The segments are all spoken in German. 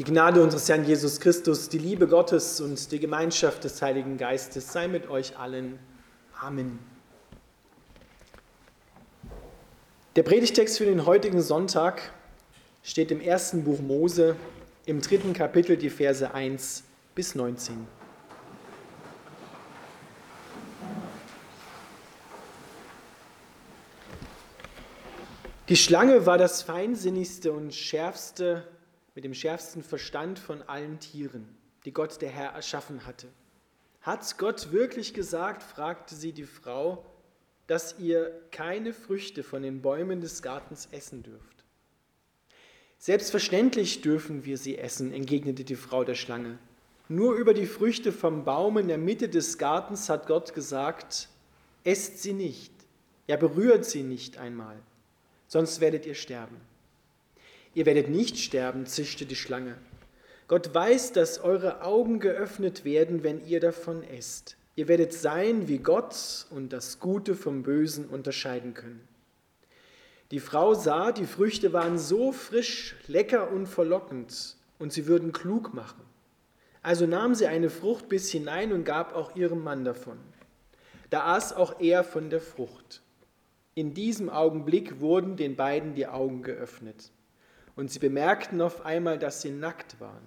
Die Gnade unseres Herrn Jesus Christus, die Liebe Gottes und die Gemeinschaft des Heiligen Geistes sei mit euch allen. Amen. Der Predigtext für den heutigen Sonntag steht im ersten Buch Mose, im dritten Kapitel, die Verse 1 bis 19. Die Schlange war das feinsinnigste und schärfste mit dem schärfsten Verstand von allen Tieren, die Gott der Herr erschaffen hatte. Hat Gott wirklich gesagt, fragte sie die Frau, dass ihr keine Früchte von den Bäumen des Gartens essen dürft? Selbstverständlich dürfen wir sie essen, entgegnete die Frau der Schlange. Nur über die Früchte vom Baum in der Mitte des Gartens hat Gott gesagt, esst sie nicht, ja berührt sie nicht einmal, sonst werdet ihr sterben. Ihr werdet nicht sterben, zischte die Schlange. Gott weiß, dass eure Augen geöffnet werden, wenn ihr davon esst. Ihr werdet sein wie Gott und das Gute vom Bösen unterscheiden können. Die Frau sah, die Früchte waren so frisch, lecker und verlockend, und sie würden klug machen. Also nahm sie eine Frucht bis hinein und gab auch ihrem Mann davon. Da aß auch er von der Frucht. In diesem Augenblick wurden den beiden die Augen geöffnet und sie bemerkten auf einmal, dass sie nackt waren.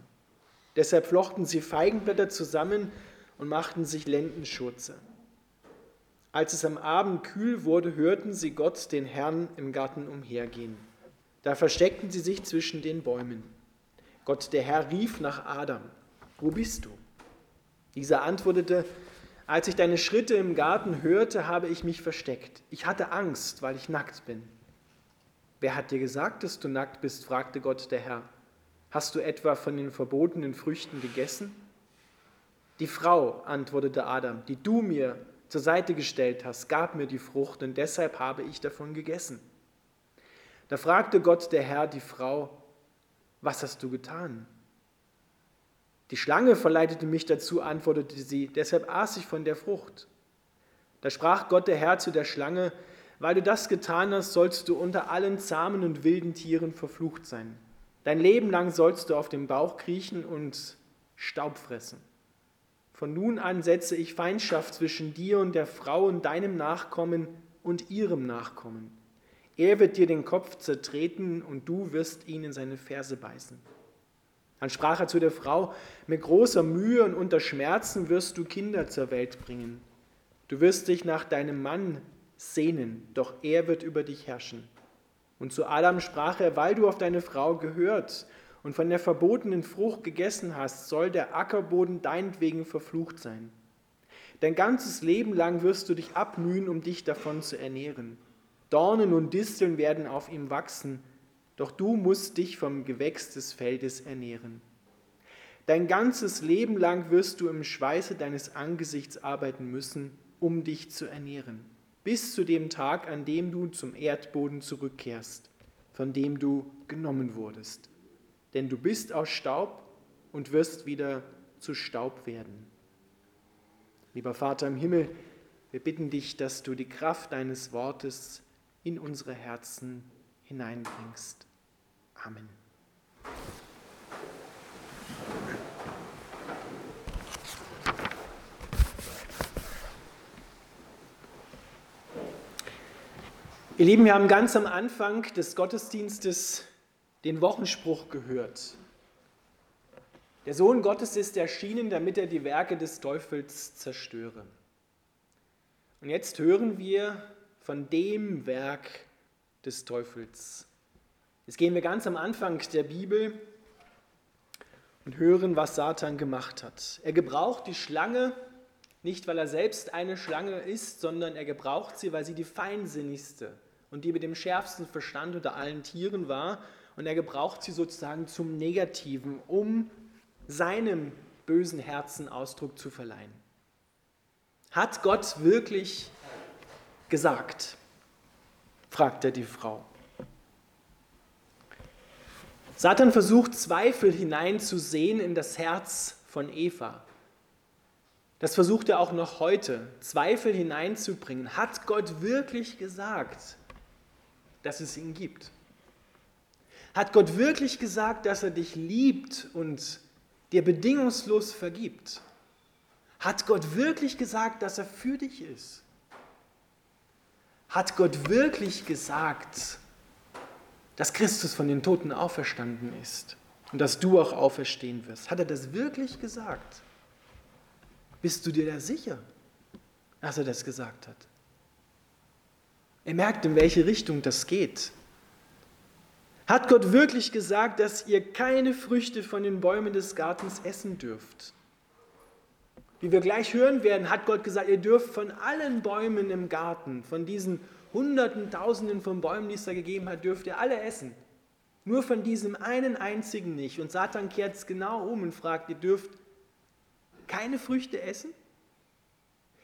Deshalb flochten sie Feigenblätter zusammen und machten sich Lendenschurze. Als es am Abend kühl wurde, hörten sie Gott, den Herrn, im Garten umhergehen. Da versteckten sie sich zwischen den Bäumen. Gott, der Herr, rief nach Adam, wo bist du? Dieser antwortete, als ich deine Schritte im Garten hörte, habe ich mich versteckt. Ich hatte Angst, weil ich nackt bin. Wer hat dir gesagt, dass du nackt bist? fragte Gott der Herr. Hast du etwa von den verbotenen Früchten gegessen? Die Frau, antwortete Adam, die du mir zur Seite gestellt hast, gab mir die Frucht und deshalb habe ich davon gegessen. Da fragte Gott der Herr die Frau, was hast du getan? Die Schlange verleitete mich dazu, antwortete sie, deshalb aß ich von der Frucht. Da sprach Gott der Herr zu der Schlange, weil du das getan hast, sollst du unter allen zahmen und wilden Tieren verflucht sein. Dein Leben lang sollst du auf dem Bauch kriechen und Staub fressen. Von nun an setze ich Feindschaft zwischen dir und der Frau und deinem Nachkommen und ihrem Nachkommen. Er wird dir den Kopf zertreten und du wirst ihn in seine Ferse beißen. Dann sprach er zu der Frau, mit großer Mühe und unter Schmerzen wirst du Kinder zur Welt bringen. Du wirst dich nach deinem Mann sehnen, doch er wird über dich herrschen. Und zu Adam sprach er, weil du auf deine Frau gehört und von der verbotenen Frucht gegessen hast, soll der Ackerboden deinetwegen verflucht sein. Dein ganzes Leben lang wirst du dich abmühen, um dich davon zu ernähren. Dornen und Disteln werden auf ihm wachsen, doch du musst dich vom Gewächs des Feldes ernähren. Dein ganzes Leben lang wirst du im Schweiße deines Angesichts arbeiten müssen, um dich zu ernähren bis zu dem Tag, an dem du zum Erdboden zurückkehrst, von dem du genommen wurdest. Denn du bist aus Staub und wirst wieder zu Staub werden. Lieber Vater im Himmel, wir bitten dich, dass du die Kraft deines Wortes in unsere Herzen hineinbringst. Amen. Ihr Lieben, wir haben ganz am Anfang des Gottesdienstes den Wochenspruch gehört. Der Sohn Gottes ist erschienen, damit er die Werke des Teufels zerstöre. Und jetzt hören wir von dem Werk des Teufels. Jetzt gehen wir ganz am Anfang der Bibel und hören, was Satan gemacht hat. Er gebraucht die Schlange nicht, weil er selbst eine Schlange ist, sondern er gebraucht sie, weil sie die feinsinnigste und die mit dem schärfsten Verstand unter allen Tieren war. Und er gebraucht sie sozusagen zum Negativen, um seinem bösen Herzen Ausdruck zu verleihen. Hat Gott wirklich gesagt? fragte die Frau. Satan versucht Zweifel hineinzusehen in das Herz von Eva. Das versucht er auch noch heute, Zweifel hineinzubringen. Hat Gott wirklich gesagt, dass es ihn gibt? Hat Gott wirklich gesagt, dass er dich liebt und dir bedingungslos vergibt? Hat Gott wirklich gesagt, dass er für dich ist? Hat Gott wirklich gesagt, dass Christus von den Toten auferstanden ist und dass du auch auferstehen wirst? Hat er das wirklich gesagt? Bist du dir da sicher, dass er das gesagt hat? Er merkt, in welche Richtung das geht. Hat Gott wirklich gesagt, dass ihr keine Früchte von den Bäumen des Gartens essen dürft? Wie wir gleich hören werden, hat Gott gesagt, ihr dürft von allen Bäumen im Garten, von diesen Hunderten, Tausenden von Bäumen, die es da gegeben hat, dürft ihr alle essen. Nur von diesem einen einzigen nicht. Und Satan kehrt es genau um und fragt, ihr dürft keine Früchte essen?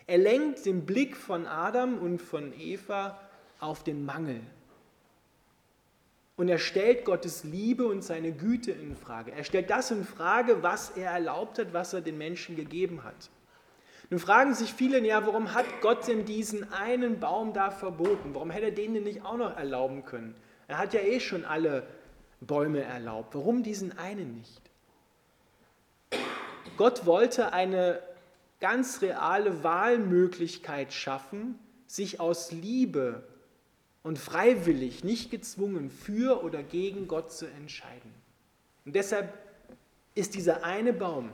Er lenkt den Blick von Adam und von Eva auf den Mangel. Und er stellt Gottes Liebe und seine Güte in Frage. Er stellt das in Frage, was er erlaubt hat, was er den Menschen gegeben hat. Nun fragen sich viele, ja, warum hat Gott denn diesen einen Baum da verboten? Warum hätte er den denn nicht auch noch erlauben können? Er hat ja eh schon alle Bäume erlaubt. Warum diesen einen nicht? Gott wollte eine ganz reale Wahlmöglichkeit schaffen, sich aus Liebe und freiwillig, nicht gezwungen, für oder gegen Gott zu entscheiden. Und deshalb ist dieser eine Baum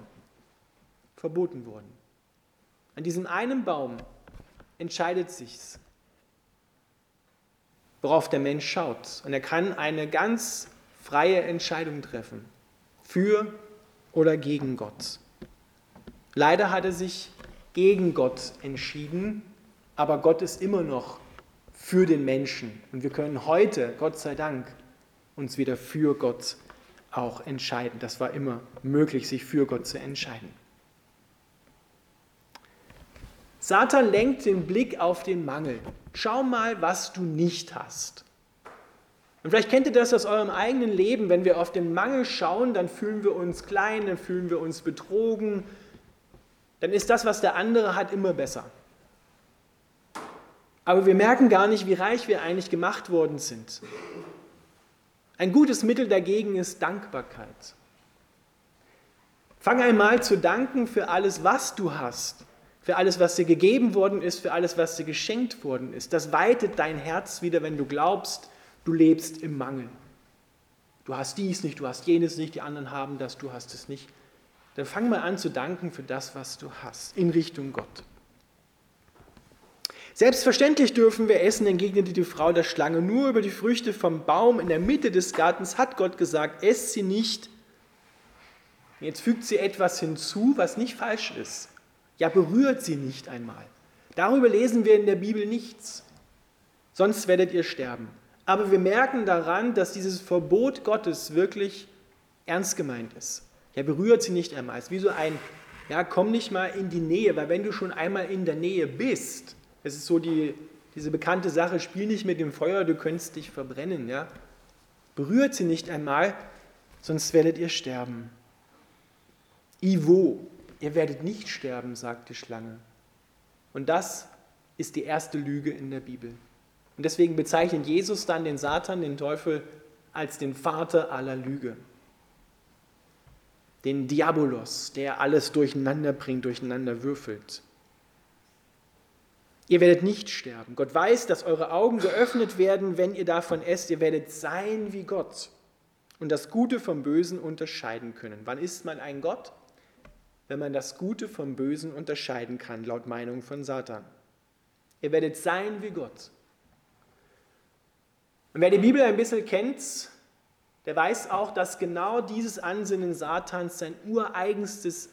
verboten worden. An diesem einen Baum entscheidet sich's, worauf der Mensch schaut. Und er kann eine ganz freie Entscheidung treffen, für oder gegen Gott. Leider hat er sich gegen Gott entschieden, aber Gott ist immer noch für den Menschen. Und wir können heute, Gott sei Dank, uns wieder für Gott auch entscheiden. Das war immer möglich, sich für Gott zu entscheiden. Satan lenkt den Blick auf den Mangel. Schau mal, was du nicht hast. Und vielleicht kennt ihr das aus eurem eigenen Leben. Wenn wir auf den Mangel schauen, dann fühlen wir uns klein, dann fühlen wir uns betrogen. Dann ist das, was der andere hat, immer besser. Aber wir merken gar nicht, wie reich wir eigentlich gemacht worden sind. Ein gutes Mittel dagegen ist Dankbarkeit. Fang einmal zu danken für alles, was du hast, für alles, was dir gegeben worden ist, für alles, was dir geschenkt worden ist. Das weitet dein Herz wieder, wenn du glaubst, du lebst im Mangel. Du hast dies nicht, du hast jenes nicht, die anderen haben das, du hast es nicht. Dann fang mal an zu danken für das, was du hast, in Richtung Gott. Selbstverständlich dürfen wir essen, entgegnete die Frau der Schlange. Nur über die Früchte vom Baum in der Mitte des Gartens hat Gott gesagt, esst sie nicht. Jetzt fügt sie etwas hinzu, was nicht falsch ist. Ja, berührt sie nicht einmal. Darüber lesen wir in der Bibel nichts. Sonst werdet ihr sterben. Aber wir merken daran, dass dieses Verbot Gottes wirklich ernst gemeint ist. Ja, berührt sie nicht einmal. Es ist wie so ein, ja, komm nicht mal in die Nähe, weil wenn du schon einmal in der Nähe bist, es ist so die, diese bekannte Sache, spiel nicht mit dem Feuer, du könntest dich verbrennen. Ja? Berührt sie nicht einmal, sonst werdet ihr sterben. Ivo, ihr werdet nicht sterben, sagt die Schlange. Und das ist die erste Lüge in der Bibel. Und deswegen bezeichnet Jesus dann den Satan, den Teufel, als den Vater aller Lüge. Den Diabolos, der alles durcheinander bringt, durcheinander würfelt. Ihr werdet nicht sterben. Gott weiß, dass eure Augen geöffnet werden, wenn ihr davon esst. Ihr werdet sein wie Gott und das Gute vom Bösen unterscheiden können. Wann ist man ein Gott? Wenn man das Gute vom Bösen unterscheiden kann, laut Meinung von Satan. Ihr werdet sein wie Gott. Und wer die Bibel ein bisschen kennt, der weiß auch, dass genau dieses Ansinnen Satans sein ureigenstes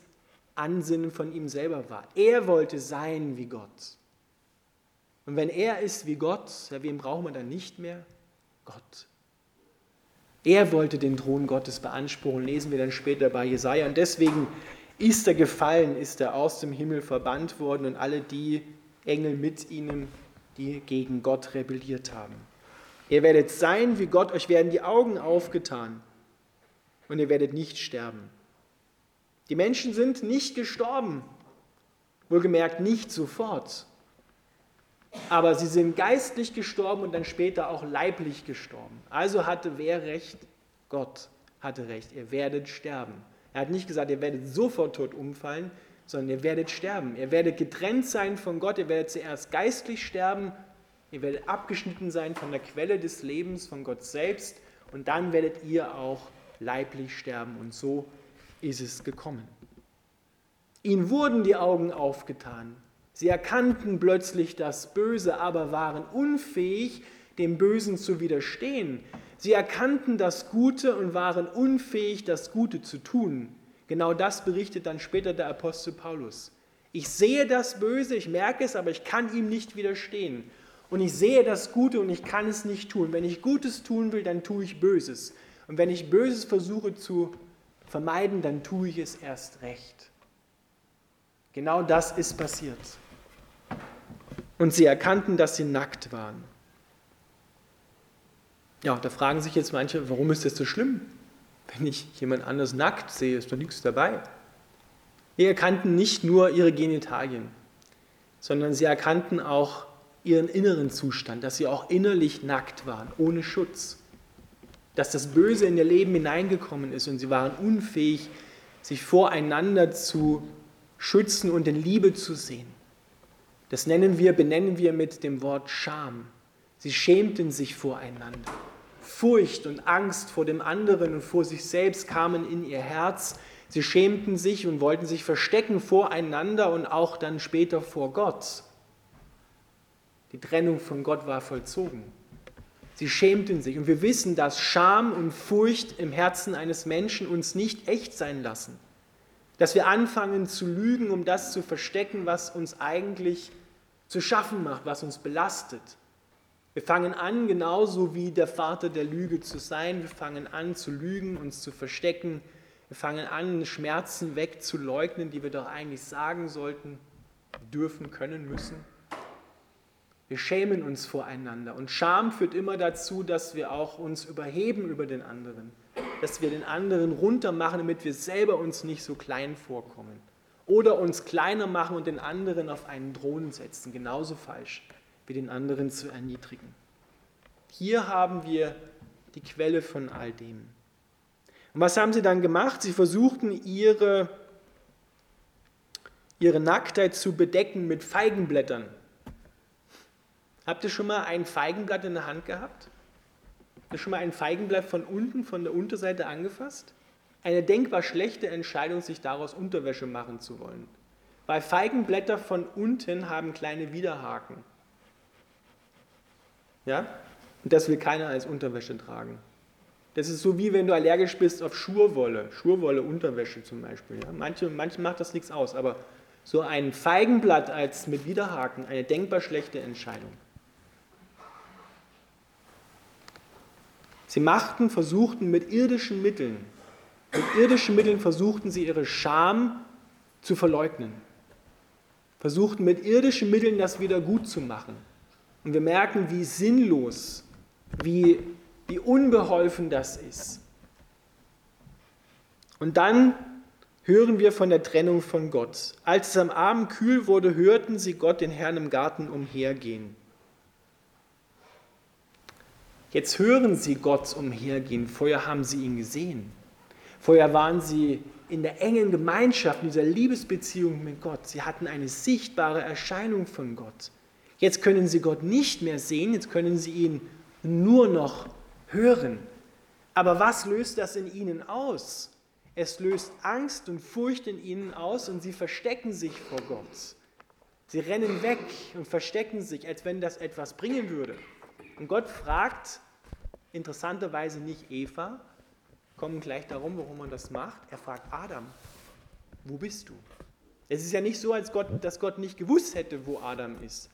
Ansinnen von ihm selber war. Er wollte sein wie Gott. Und wenn er ist wie Gott, ja, wen brauchen wir dann nicht mehr? Gott. Er wollte den Thron Gottes beanspruchen, lesen wir dann später bei Jesaja. Und deswegen ist er gefallen, ist er aus dem Himmel verbannt worden und alle die Engel mit ihnen, die gegen Gott rebelliert haben. Ihr werdet sein wie Gott, euch werden die Augen aufgetan und ihr werdet nicht sterben. Die Menschen sind nicht gestorben, wohlgemerkt nicht sofort, aber sie sind geistlich gestorben und dann später auch leiblich gestorben. Also hatte wer recht? Gott hatte recht, ihr werdet sterben. Er hat nicht gesagt, ihr werdet sofort tot umfallen, sondern ihr werdet sterben. Ihr werdet getrennt sein von Gott, ihr werdet zuerst geistlich sterben, ihr werdet abgeschnitten sein von der Quelle des Lebens, von Gott selbst und dann werdet ihr auch leiblich sterben. Und so ist es gekommen. Ihnen wurden die Augen aufgetan. Sie erkannten plötzlich das Böse, aber waren unfähig, dem Bösen zu widerstehen. Sie erkannten das Gute und waren unfähig, das Gute zu tun. Genau das berichtet dann später der Apostel Paulus. Ich sehe das Böse, ich merke es, aber ich kann ihm nicht widerstehen. Und ich sehe das Gute und ich kann es nicht tun. Wenn ich Gutes tun will, dann tue ich Böses. Und wenn ich Böses versuche zu vermeiden, dann tue ich es erst recht. Genau das ist passiert. Und sie erkannten, dass sie nackt waren. Ja, da fragen sich jetzt manche, warum ist das so schlimm? Wenn ich jemand anders nackt sehe, ist doch nichts dabei. Sie erkannten nicht nur ihre Genitalien, sondern sie erkannten auch ihren inneren Zustand, dass sie auch innerlich nackt waren, ohne Schutz. Dass das Böse in ihr Leben hineingekommen ist und sie waren unfähig, sich voreinander zu schützen und in Liebe zu sehen. Das nennen wir, benennen wir mit dem Wort Scham. Sie schämten sich voreinander. Furcht und Angst vor dem anderen und vor sich selbst kamen in ihr Herz. Sie schämten sich und wollten sich verstecken voreinander und auch dann später vor Gott. Die Trennung von Gott war vollzogen. Sie schämten sich. Und wir wissen, dass Scham und Furcht im Herzen eines Menschen uns nicht echt sein lassen. Dass wir anfangen zu lügen, um das zu verstecken, was uns eigentlich zu schaffen macht, was uns belastet. Wir fangen an, genauso wie der Vater der Lüge zu sein. Wir fangen an zu lügen, uns zu verstecken. Wir fangen an, Schmerzen wegzuleugnen, die wir doch eigentlich sagen sollten, dürfen, können, müssen. Wir schämen uns voreinander. Und Scham führt immer dazu, dass wir auch uns überheben über den anderen. Dass wir den anderen runtermachen, damit wir selber uns nicht so klein vorkommen. Oder uns kleiner machen und den anderen auf einen Thron setzen. Genauso falsch wie den anderen zu erniedrigen. Hier haben wir die Quelle von all dem. Und was haben sie dann gemacht? Sie versuchten ihre, ihre Nacktheit zu bedecken mit Feigenblättern. Habt ihr schon mal ein Feigenblatt in der Hand gehabt? Schon mal ein Feigenblatt von unten, von der Unterseite angefasst? Eine denkbar schlechte Entscheidung, sich daraus Unterwäsche machen zu wollen. Weil Feigenblätter von unten haben kleine Widerhaken. Ja? Und das will keiner als Unterwäsche tragen. Das ist so wie wenn du allergisch bist auf Schurwolle, Schurwolle Unterwäsche zum Beispiel. Ja? Manche, manchen macht das nichts aus, aber so ein Feigenblatt als mit Widerhaken, eine denkbar schlechte Entscheidung. Sie machten, versuchten mit irdischen Mitteln, mit irdischen Mitteln versuchten sie ihre Scham zu verleugnen. Versuchten mit irdischen Mitteln das wieder gut zu machen. Und wir merken, wie sinnlos, wie, wie unbeholfen das ist. Und dann hören wir von der Trennung von Gott. Als es am Abend kühl wurde, hörten sie Gott, den Herrn im Garten, umhergehen. Jetzt hören sie Gott umhergehen. Vorher haben sie ihn gesehen. Vorher waren sie in der engen Gemeinschaft, in dieser Liebesbeziehung mit Gott. Sie hatten eine sichtbare Erscheinung von Gott. Jetzt können sie Gott nicht mehr sehen, jetzt können sie ihn nur noch hören. Aber was löst das in ihnen aus? Es löst Angst und Furcht in ihnen aus und sie verstecken sich vor Gott. Sie rennen weg und verstecken sich, als wenn das etwas bringen würde. Und Gott fragt interessanterweise nicht Eva, kommen gleich darum, warum man das macht. Er fragt Adam, wo bist du? Es ist ja nicht so, als Gott, dass Gott nicht gewusst hätte, wo Adam ist.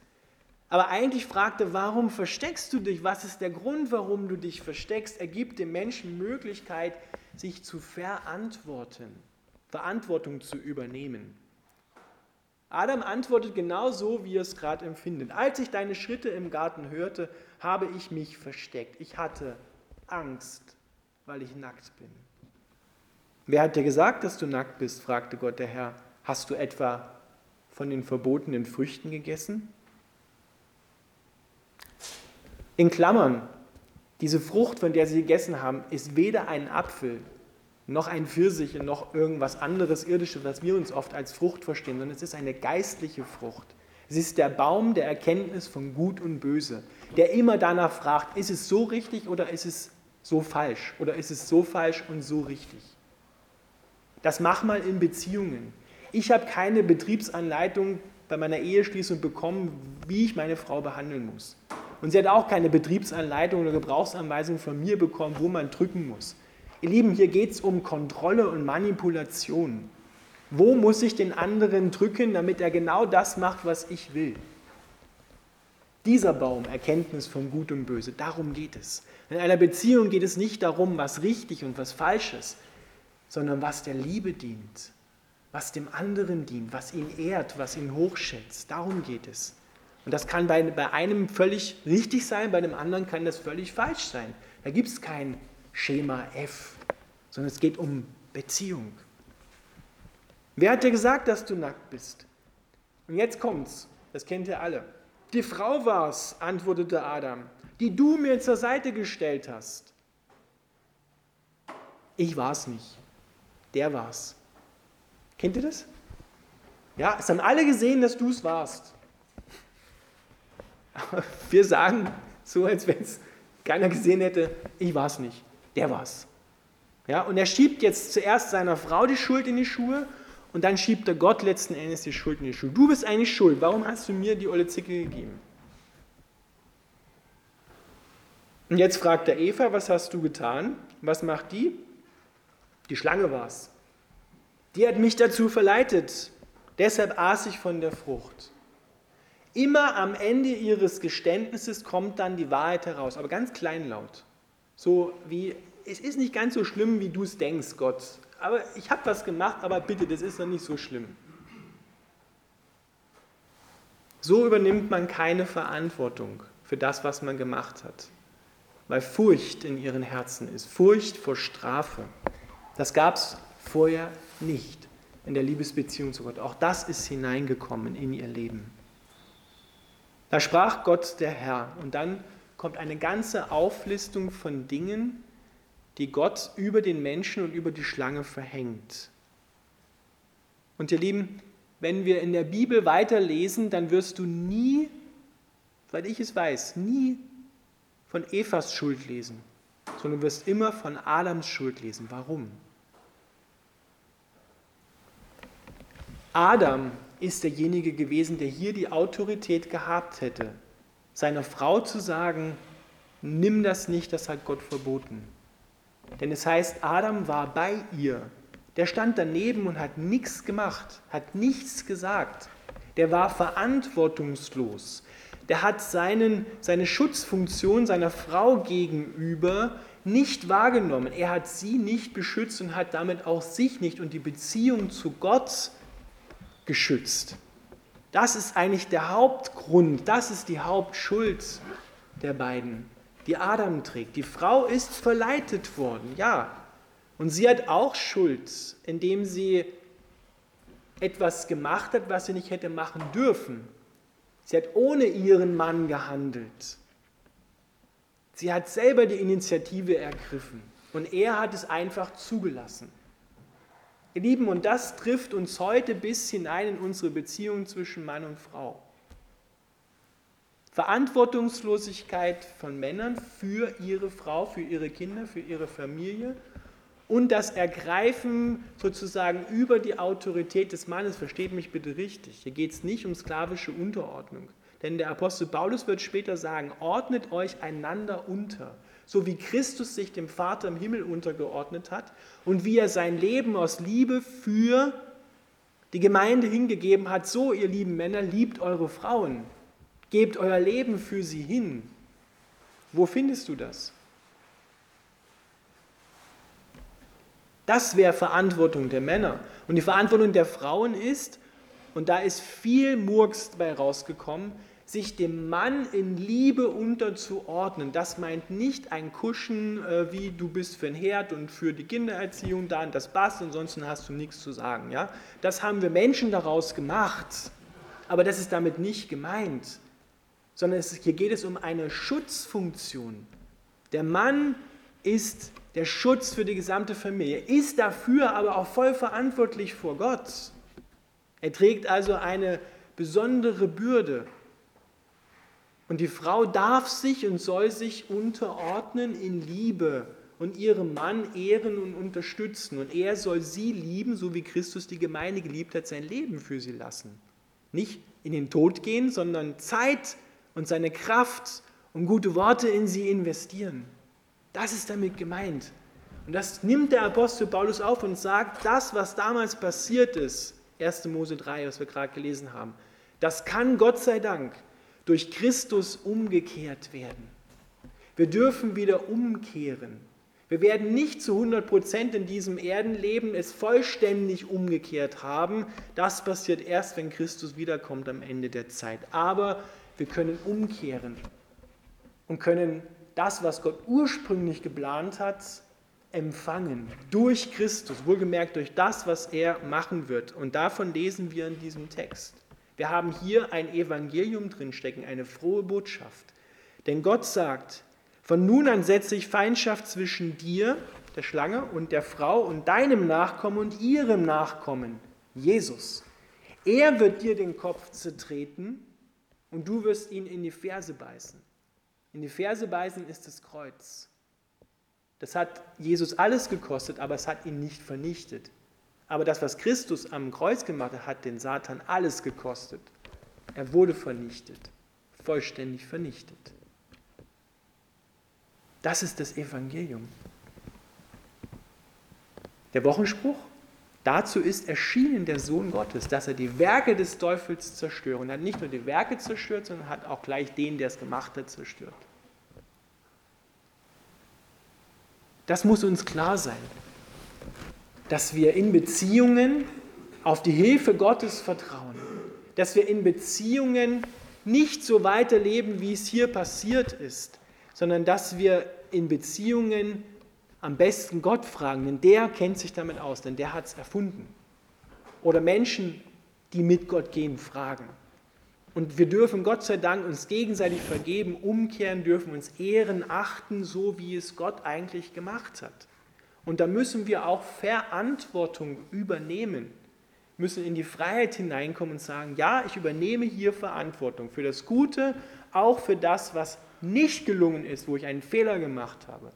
Aber eigentlich fragte, warum versteckst du dich? Was ist der Grund, warum du dich versteckst? Er gibt dem Menschen Möglichkeit, sich zu verantworten, Verantwortung zu übernehmen. Adam antwortet genau so, wie er es gerade empfindet. Als ich deine Schritte im Garten hörte, habe ich mich versteckt. Ich hatte Angst, weil ich nackt bin. Wer hat dir gesagt, dass du nackt bist? fragte Gott der Herr. Hast du etwa von den verbotenen Früchten gegessen? In Klammern, Diese Frucht, von der sie gegessen haben, ist weder ein Apfel noch ein Pfirsich noch irgendwas anderes irdisches, was wir uns oft als Frucht verstehen, sondern es ist eine geistliche Frucht. Es ist der Baum der Erkenntnis von Gut und Böse, der immer danach fragt, ist es so richtig oder ist es so falsch oder ist es so falsch und so richtig. Das mach mal in Beziehungen. Ich habe keine Betriebsanleitung bei meiner Eheschließung bekommen, wie ich meine Frau behandeln muss. Und sie hat auch keine Betriebsanleitung oder Gebrauchsanweisung von mir bekommen, wo man drücken muss. Ihr Lieben, hier geht es um Kontrolle und Manipulation. Wo muss ich den anderen drücken, damit er genau das macht, was ich will? Dieser Baum, Erkenntnis von Gut und Böse, darum geht es. In einer Beziehung geht es nicht darum, was richtig und was falsch ist, sondern was der Liebe dient, was dem anderen dient, was ihn ehrt, was ihn hochschätzt. Darum geht es. Und das kann bei, bei einem völlig richtig sein, bei dem anderen kann das völlig falsch sein. Da gibt es kein Schema F, sondern es geht um Beziehung. Wer hat dir gesagt, dass du nackt bist? Und jetzt kommt's, das kennt ihr alle. Die Frau war's, antwortete Adam, die du mir zur Seite gestellt hast. Ich war's nicht. Der war's. Kennt ihr das? Ja, es haben alle gesehen, dass du es warst. Wir sagen so, als wenn es keiner gesehen hätte, ich war's nicht. Der war's. Ja, und er schiebt jetzt zuerst seiner Frau die Schuld in die Schuhe und dann schiebt er Gott letzten Endes die Schuld in die Schuhe. Du bist eigentlich schuld. Warum hast du mir die olle Zicke gegeben? Und jetzt fragt er Eva, was hast du getan? Was macht die? Die Schlange war's. Die hat mich dazu verleitet. Deshalb aß ich von der Frucht. Immer am Ende ihres Geständnisses kommt dann die Wahrheit heraus, aber ganz kleinlaut. So wie, es ist nicht ganz so schlimm, wie du es denkst, Gott. Aber ich habe was gemacht, aber bitte, das ist noch nicht so schlimm. So übernimmt man keine Verantwortung für das, was man gemacht hat, weil Furcht in ihren Herzen ist, Furcht vor Strafe. Das gab es vorher nicht in der Liebesbeziehung zu Gott. Auch das ist hineingekommen in ihr Leben. Da sprach Gott der Herr und dann kommt eine ganze Auflistung von Dingen, die Gott über den Menschen und über die Schlange verhängt. Und ihr Lieben, wenn wir in der Bibel weiterlesen, dann wirst du nie, weil ich es weiß, nie von Evas Schuld lesen, sondern wirst immer von Adams Schuld lesen. Warum? Adam ist derjenige gewesen, der hier die Autorität gehabt hätte, seiner Frau zu sagen, nimm das nicht, das hat Gott verboten. Denn es heißt, Adam war bei ihr. Der stand daneben und hat nichts gemacht, hat nichts gesagt. Der war verantwortungslos. Der hat seinen, seine Schutzfunktion seiner Frau gegenüber nicht wahrgenommen. Er hat sie nicht beschützt und hat damit auch sich nicht und die Beziehung zu Gott geschützt. Das ist eigentlich der Hauptgrund, das ist die Hauptschuld der beiden, die Adam trägt. Die Frau ist verleitet worden, ja. Und sie hat auch Schuld, indem sie etwas gemacht hat, was sie nicht hätte machen dürfen. Sie hat ohne ihren Mann gehandelt. Sie hat selber die Initiative ergriffen und er hat es einfach zugelassen. Ihr Lieben, und das trifft uns heute bis hinein in unsere Beziehung zwischen Mann und Frau. Verantwortungslosigkeit von Männern für ihre Frau, für ihre Kinder, für ihre Familie und das Ergreifen sozusagen über die Autorität des Mannes, versteht mich bitte richtig. Hier geht es nicht um sklavische Unterordnung. Denn der Apostel Paulus wird später sagen, ordnet euch einander unter so wie Christus sich dem Vater im Himmel untergeordnet hat und wie er sein Leben aus Liebe für die Gemeinde hingegeben hat, so ihr lieben Männer, liebt eure Frauen, gebt euer Leben für sie hin. Wo findest du das? Das wäre Verantwortung der Männer. Und die Verantwortung der Frauen ist, und da ist viel Murks bei rausgekommen, sich dem Mann in Liebe unterzuordnen. Das meint nicht ein Kuschen, äh, wie du bist für den Herd und für die Kindererziehung da und das passt, ansonsten hast du nichts zu sagen. Ja? Das haben wir Menschen daraus gemacht, aber das ist damit nicht gemeint, sondern es, hier geht es um eine Schutzfunktion. Der Mann ist der Schutz für die gesamte Familie, ist dafür aber auch voll verantwortlich vor Gott. Er trägt also eine besondere Bürde. Und die Frau darf sich und soll sich unterordnen in Liebe und ihrem Mann ehren und unterstützen. Und er soll sie lieben, so wie Christus die Gemeinde geliebt hat, sein Leben für sie lassen. Nicht in den Tod gehen, sondern Zeit und seine Kraft und gute Worte in sie investieren. Das ist damit gemeint. Und das nimmt der Apostel Paulus auf und sagt, das, was damals passiert ist, 1. Mose 3, was wir gerade gelesen haben, das kann Gott sei Dank durch Christus umgekehrt werden. Wir dürfen wieder umkehren. Wir werden nicht zu 100 Prozent in diesem Erdenleben es vollständig umgekehrt haben. Das passiert erst, wenn Christus wiederkommt am Ende der Zeit. Aber wir können umkehren und können das, was Gott ursprünglich geplant hat, empfangen durch Christus, wohlgemerkt durch das, was er machen wird. Und davon lesen wir in diesem Text. Wir haben hier ein Evangelium drinstecken, eine frohe Botschaft. Denn Gott sagt, von nun an setze ich Feindschaft zwischen dir, der Schlange, und der Frau und deinem Nachkommen und ihrem Nachkommen, Jesus. Er wird dir den Kopf zertreten und du wirst ihn in die Ferse beißen. In die Ferse beißen ist das Kreuz. Das hat Jesus alles gekostet, aber es hat ihn nicht vernichtet. Aber das, was Christus am Kreuz gemacht hat, hat den Satan alles gekostet. Er wurde vernichtet, vollständig vernichtet. Das ist das Evangelium. Der Wochenspruch, dazu ist erschienen der Sohn Gottes, dass er die Werke des Teufels zerstört. Und er hat nicht nur die Werke zerstört, sondern hat auch gleich den, der es gemacht hat, zerstört. Das muss uns klar sein, dass wir in Beziehungen auf die Hilfe Gottes vertrauen, dass wir in Beziehungen nicht so weiterleben, wie es hier passiert ist, sondern dass wir in Beziehungen am besten Gott fragen, denn der kennt sich damit aus, denn der hat es erfunden. Oder Menschen, die mit Gott gehen, fragen. Und wir dürfen Gott sei Dank uns gegenseitig vergeben, umkehren, dürfen uns ehren, achten, so wie es Gott eigentlich gemacht hat. Und da müssen wir auch Verantwortung übernehmen, müssen in die Freiheit hineinkommen und sagen, ja, ich übernehme hier Verantwortung für das Gute, auch für das, was nicht gelungen ist, wo ich einen Fehler gemacht habe.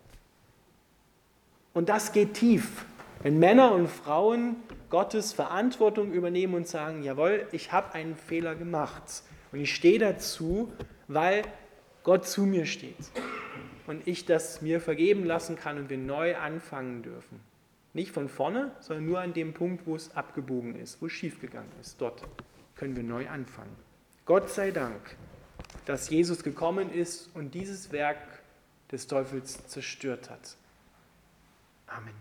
Und das geht tief. Wenn Männer und Frauen Gottes Verantwortung übernehmen und sagen, jawohl, ich habe einen Fehler gemacht und ich stehe dazu, weil Gott zu mir steht und ich das mir vergeben lassen kann und wir neu anfangen dürfen. Nicht von vorne, sondern nur an dem Punkt, wo es abgebogen ist, wo es schiefgegangen ist. Dort können wir neu anfangen. Gott sei Dank dass Jesus gekommen ist und dieses Werk des Teufels zerstört hat. Amen.